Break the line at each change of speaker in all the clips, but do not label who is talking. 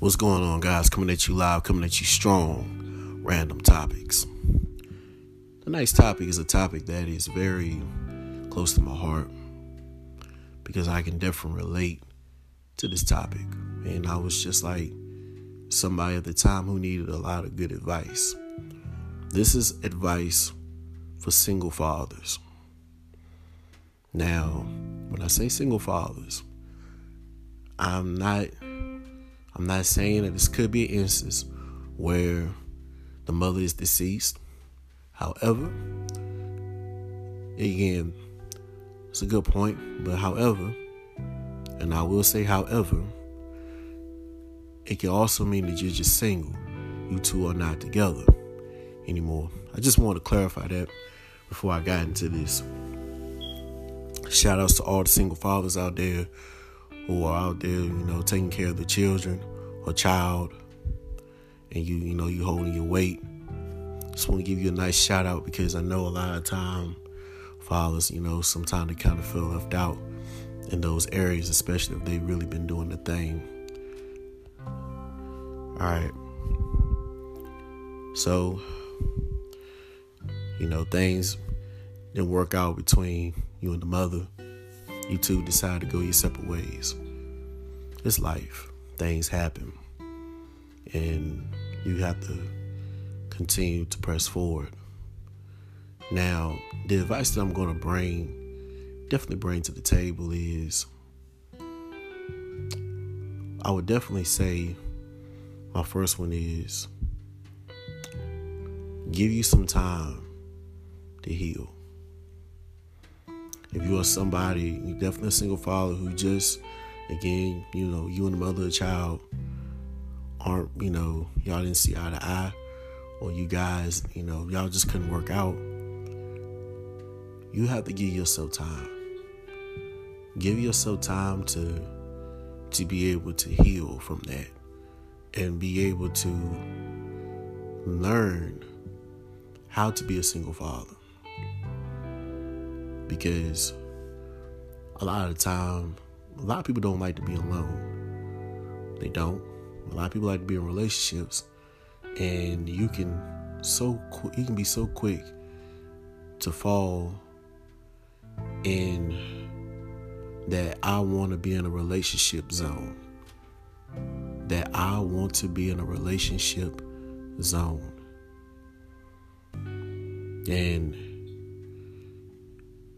What's going on, guys? Coming at you live, coming at you strong. Random topics. The next topic is a topic that is very close to my heart because I can definitely relate to this topic. And I was just like somebody at the time who needed a lot of good advice. This is advice for single fathers. Now, when I say single fathers, I'm not I'm not saying that this could be an instance where the mother is deceased. However, again, it's a good point, but however, and I will say however, it can also mean that you're just single. You two are not together anymore. I just want to clarify that before I got into this. Shout outs to all the single fathers out there who are out there, you know, taking care of the children or child, and you, you know, you holding your weight. Just want to give you a nice shout out because I know a lot of time fathers, you know, sometimes they kind of feel left out in those areas, especially if they've really been doing the thing. All right. So, you know, things didn't work out between you and the mother you two decide to go your separate ways. It's life. Things happen. And you have to continue to press forward. Now, the advice that I'm going to bring, definitely bring to the table is I would definitely say my first one is give you some time to heal if you are somebody, you're definitely a single father who just, again, you know, you and the mother of child aren't, you know, y'all didn't see eye to eye, or you guys, you know, y'all just couldn't work out. You have to give yourself time. Give yourself time to to be able to heal from that and be able to learn how to be a single father because a lot of the time, a lot of people don't like to be alone. They don't. A lot of people like to be in relationships, and you can so qu- you can be so quick to fall in that I want to be in a relationship zone. That I want to be in a relationship zone. And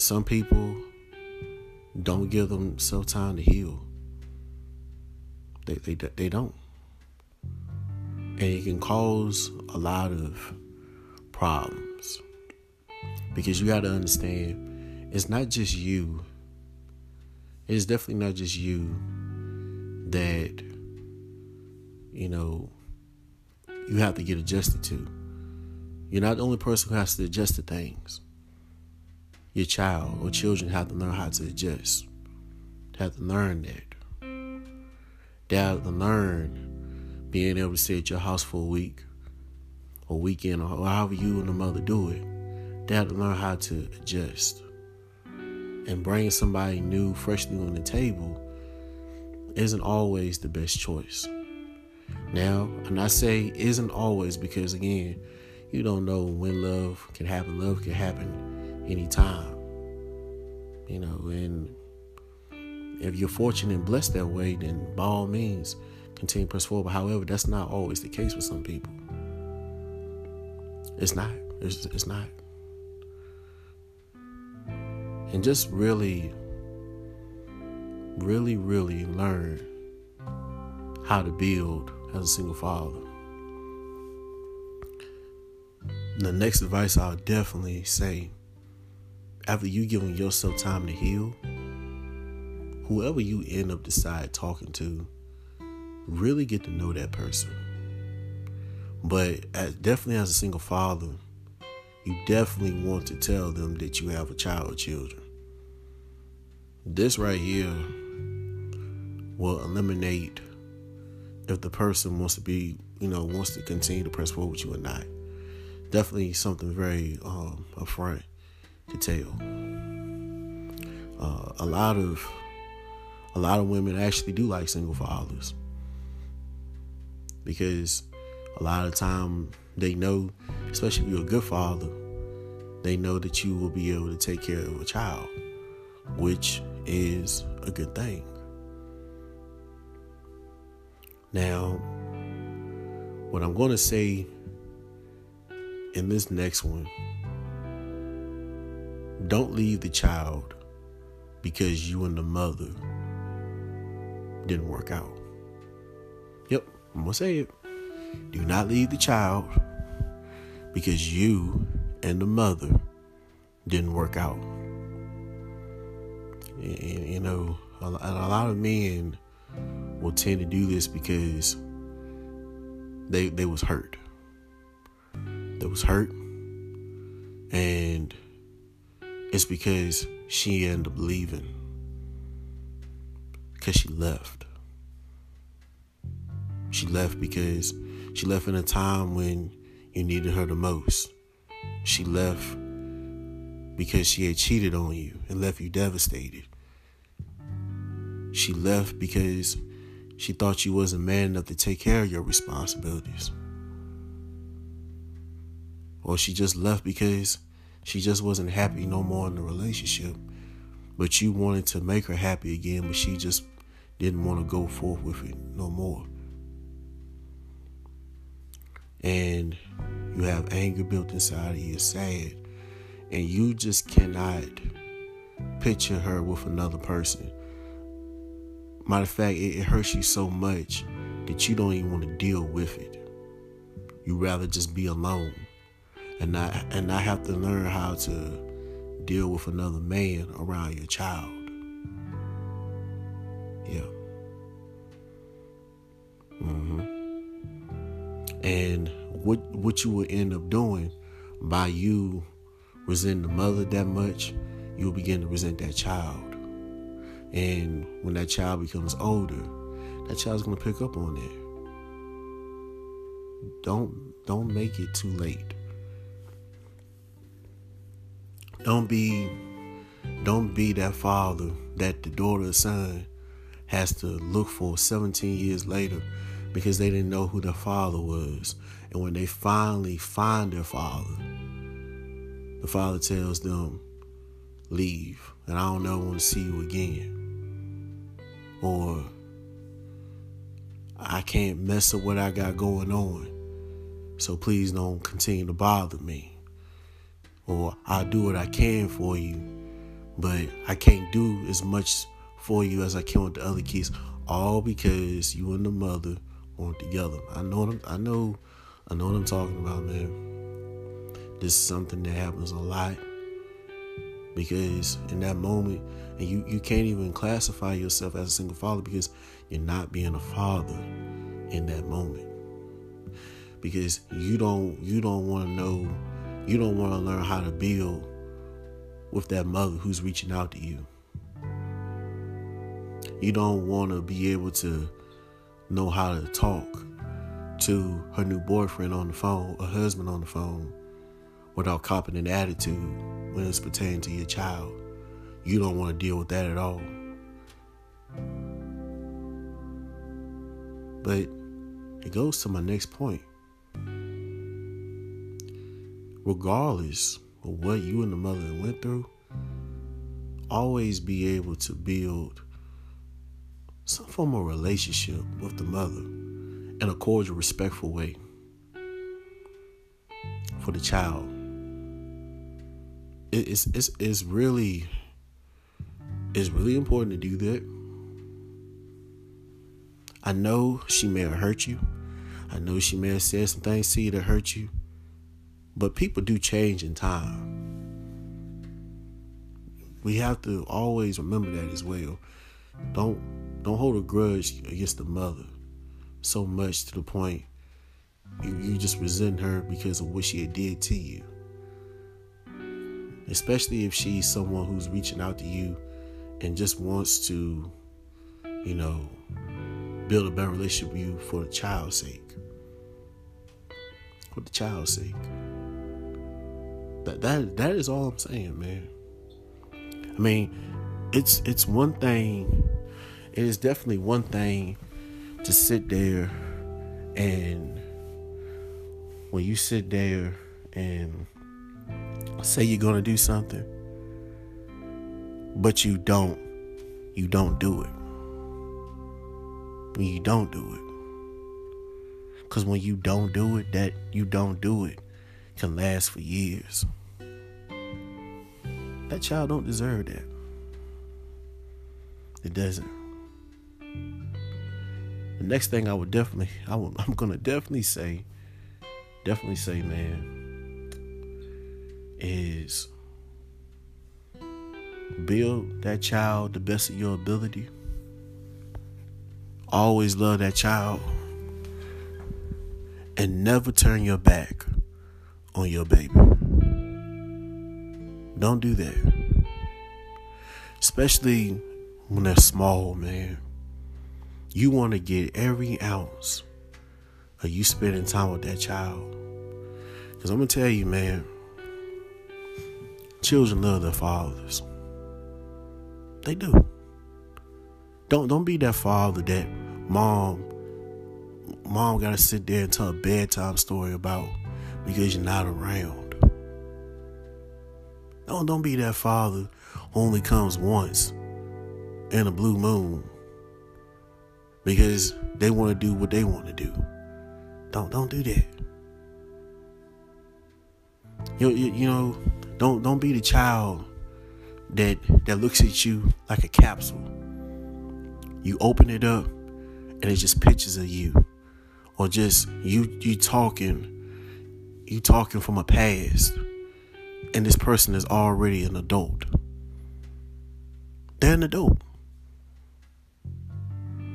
some people don't give themselves time to heal. They, they, they don't. And it can cause a lot of problems. Because you got to understand, it's not just you. It's definitely not just you that, you know, you have to get adjusted to. You're not the only person who has to adjust to things your child or children have to learn how to adjust. Have to learn that. They have to learn being able to stay at your house for a week or weekend or however you and the mother do it. They have to learn how to adjust. And bringing somebody new, freshly on the table isn't always the best choice. Now, and I say isn't always because again, you don't know when love can happen. Love can happen anytime. You know, and if you're fortunate and blessed that way, then by all means, continue press forward. However, that's not always the case with some people. It's not. It's, it's not. And just really, really, really learn how to build as a single father. The next advice I'll definitely say after you giving yourself time to heal, whoever you end up decide talking to, really get to know that person. But as, definitely as a single father, you definitely want to tell them that you have a child or children. This right here will eliminate if the person wants to be, you know, wants to continue to press forward with you or not. Definitely something very um, upfront to tell. Uh, a lot of a lot of women actually do like single fathers. because a lot of time they know, especially if you're a good father, they know that you will be able to take care of a child, which is a good thing. Now, what I'm going to say in this next one don't leave the child because you and the mother didn't work out. Yep, I'm going to say it. Do not leave the child because you and the mother didn't work out. And, you know, a, a lot of men will tend to do this because they they was hurt. They was hurt, and it's because she ended up leaving because she left. She left because she left in a time when you needed her the most. She left because she had cheated on you and left you devastated. She left because she thought you wasn't man enough to take care of your responsibilities. Or she just left because she just wasn't happy no more in the relationship. But you wanted to make her happy again, but she just didn't want to go forth with it no more. And you have anger built inside of you, sad. And you just cannot picture her with another person. Matter of fact, it, it hurts you so much that you don't even want to deal with it. You rather just be alone and not and not have to learn how to deal with another man around your child. Yeah. Mm-hmm. And what what you will end up doing by you resenting the mother that much, you'll begin to resent that child. And when that child becomes older, that child's gonna pick up on it. Don't don't make it too late. Don't be don't be that father that the daughter or son has to look for 17 years later because they didn't know who their father was. And when they finally find their father, the father tells them, Leave, and I don't ever want to see you again or I can't mess up what I got going on. So please don't continue to bother me. I'll do what I can for you, but I can't do as much for you as I can with the other kids. All because you and the mother weren't together. I know I know I know what I'm talking about, man. This is something that happens a lot because in that moment and you, you can't even classify yourself as a single father because you're not being a father in that moment because you don't you don't want to know you don't want to learn how to build with that mother who's reaching out to you you don't want to be able to know how to talk to her new boyfriend on the phone a husband on the phone without copping an attitude when it's pertaining to your child. You don't want to deal with that at all. But it goes to my next point. Regardless of what you and the mother went through, always be able to build some form of relationship with the mother in a cordial, respectful way for the child it's it's it's really it's really important to do that. I know she may have hurt you. I know she may have said some things to you that hurt you. But people do change in time. We have to always remember that as well. Don't don't hold a grudge against the mother so much to the point you, you just resent her because of what she did to you especially if she's someone who's reaching out to you and just wants to, you know, build a better relationship with you for the child's sake. For the child's sake. That that that is all I'm saying, man. I mean, it's it's one thing. It is definitely one thing to sit there And when you sit there and say you're going to do something, but you don't, you don't do it. When you don't do it. Because when you don't do it, that you don't do it can last for years. That child don't deserve that. It doesn't. The next thing I would definitely, I would, I'm gonna definitely say, definitely say, man, is build that child the best of your ability. Always love that child. And never turn your back on your baby. Don't do that. Especially when they're small, man. You want to get every ounce of you spending time with that child. Because I'm going to tell you, man, children love their fathers. They do. Don't don't be that father that mom mom gotta sit there and tell a bedtime story about because you're not around. Don't don't be that father who only comes once in a blue moon because they want to do what they want to do. Don't don't do that. You, you, you know, don't don't be the child that that looks at you like a capsule. You open it up and it's just pictures of you. Or just you you talking you talking from a past and this person is already an adult. They're an adult.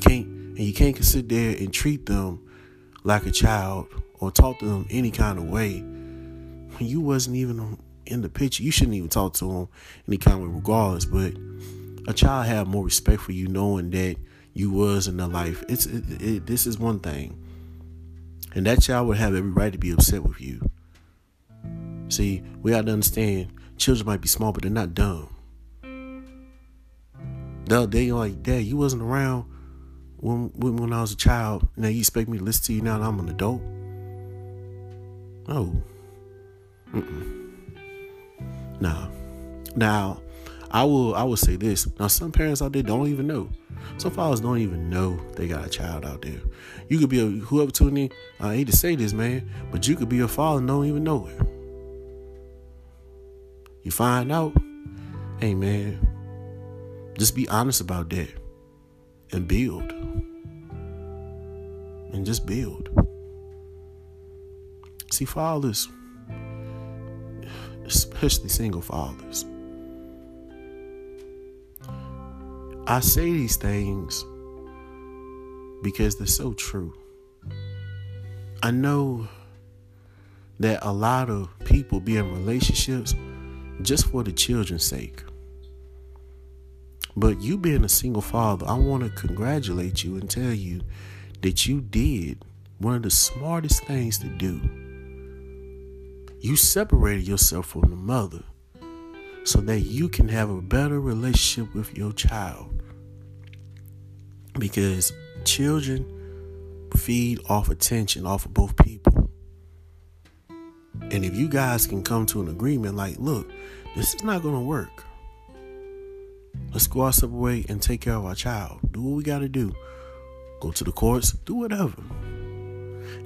Can't and you can't sit there and treat them like a child or talk to them any kind of way when you wasn't even in the picture. You shouldn't even talk to them any kind of way regardless. But a child have more respect for you knowing that you was in their life. It's it, it, this is one thing, and that child would have every right to be upset with you. See, we have to understand children might be small, but they're not dumb. They'll they like, Dad, you wasn't around when, when when I was a child. Now you expect me to listen to you now that I'm an adult? No. Mm-mm. Nah. Now, I will I will say this. Now some parents out there don't even know. Some fathers don't even know they got a child out there. You could be a whoever tuning in, I hate to say this, man, but you could be a father and don't even know it. You find out, hey man, just be honest about that and build. And just build. See, fathers, especially single fathers, I say these things because they're so true. I know that a lot of people be in relationships just for the children's sake. But you being a single father, I want to congratulate you and tell you that you did one of the smartest things to do. You separated yourself from the mother so that you can have a better relationship with your child. Because children feed off attention off of both people. And if you guys can come to an agreement like, look, this is not going to work. Let's go our separate way and take care of our child. Do what we got to do. Go to the courts, do whatever.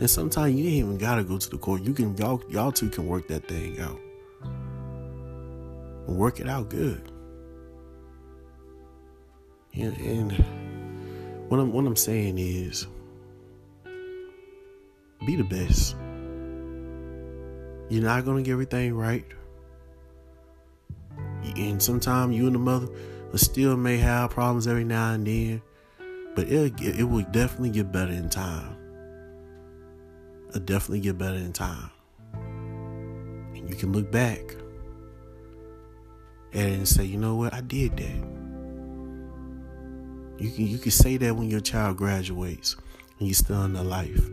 And sometimes you ain't even gotta go to the court. You can y'all y'all two can work that thing out. Work it out good. And, and what I'm what I'm saying is be the best. You're not gonna get everything right. And sometimes you and the mother still may have problems every now and then, but it it will definitely get better in time. It'll definitely get better in time, and you can look back and say, you know what, I did that. You can you can say that when your child graduates and you're still in their life.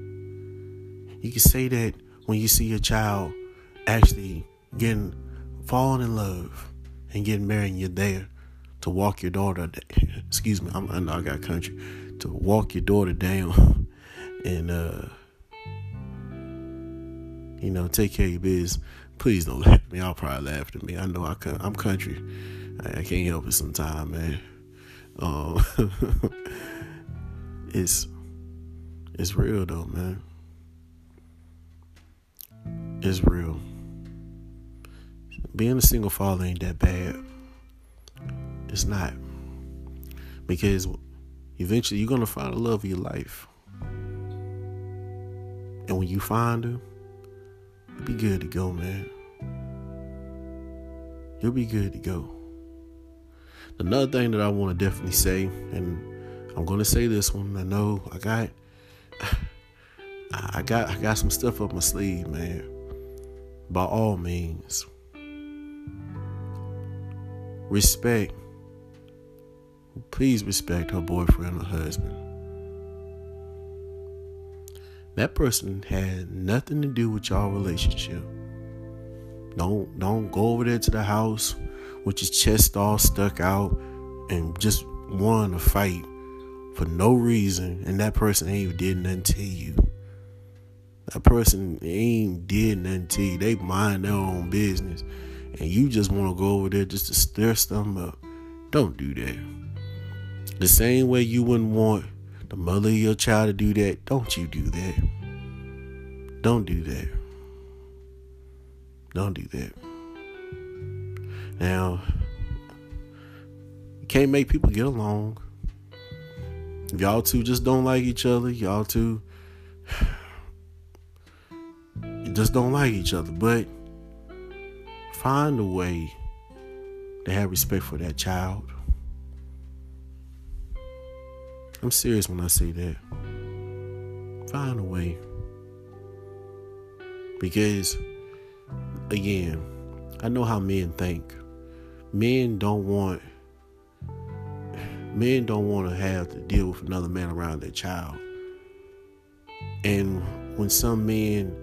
You can say that when you see your child actually getting falling in love and getting married and you're there to walk your daughter excuse me I'm, i know i got country to walk your daughter down and uh you know, take care of your biz. Please don't laugh at me. I'll probably laugh at me. I know I can, I'm country. I, I can't help it sometimes, man. Um, it's it's real though, man. It's real. Being a single father ain't that bad. It's not. Because eventually you're gonna find the love of your life. And when you find her, you'll be good to go, man. You'll be good to go. Another thing that I want to definitely say, and I'm gonna say this one. I know I got I got I got some stuff up my sleeve, man. By all means. Respect. Please respect her boyfriend or husband. That person had nothing to do with y'all relationship. Don't don't go over there to the house with your chest all stuck out and just want to fight for no reason and that person ain't even did nothing to you. That person ain't did nothing to you. They mind their own business. And you just want to go over there just to stir something up. Don't do that. The same way you wouldn't want the mother of your child to do that, don't you do that. Don't do that. Don't do that. Now, you can't make people get along. Y'all two just don't like each other. Y'all two just don't like each other. But find a way to have respect for that child. I'm serious when I say that. Find a way. Because, again, I know how men think. Men don't want men don't want to have to deal with another man around their child. And when some men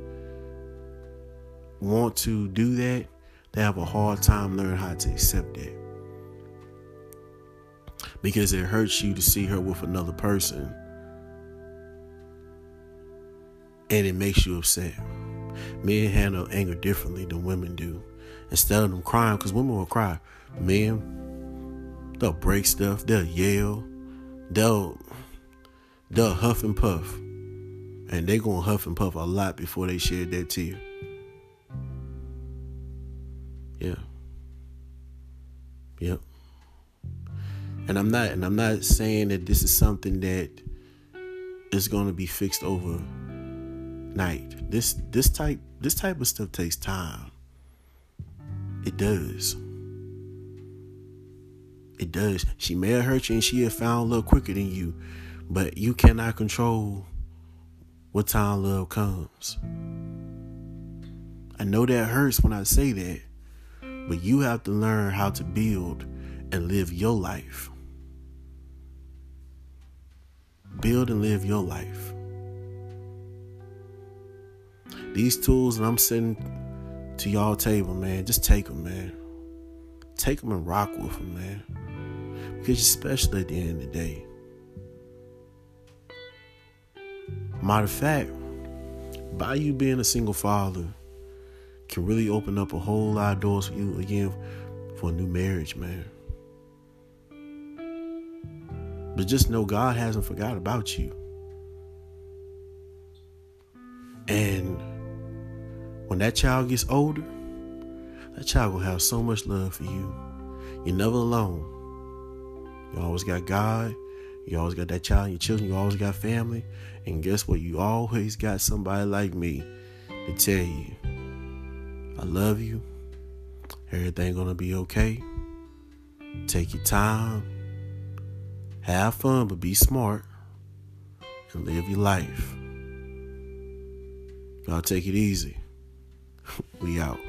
want to do that, they have a hard time learning how to accept that. Because it hurts you to see her with another person. And it makes you upset. Men handle anger differently than women do. Instead of them crying, because women will cry, men, they'll break stuff, they'll yell, they'll they'll huff and puff. And they gonna huff and puff a lot before they shed that tear. Yeah. Yep. And I'm not and I'm not saying that this is something that is to be fixed over night. This this type this type of stuff takes time. It does. It does. She may have hurt you and she have found love quicker than you, but you cannot control what time love comes. I know that hurts when I say that, but you have to learn how to build and live your life. Build and live your life. These tools that I'm sending to y'all table, man, just take them, man. Take them and rock with them, man. Because you're special at the end of the day. Matter of fact, by you being a single father, can really open up a whole lot of doors for you again for a new marriage, man. But just know God hasn't forgot about you. And when that child gets older, that child will have so much love for you. You're never alone. You always got God. You always got that child your children. You always got family. And guess what? You always got somebody like me to tell you I love you. Everything gonna be okay. Take your time. Have fun, but be smart. And live your life. Y'all take it easy. We out.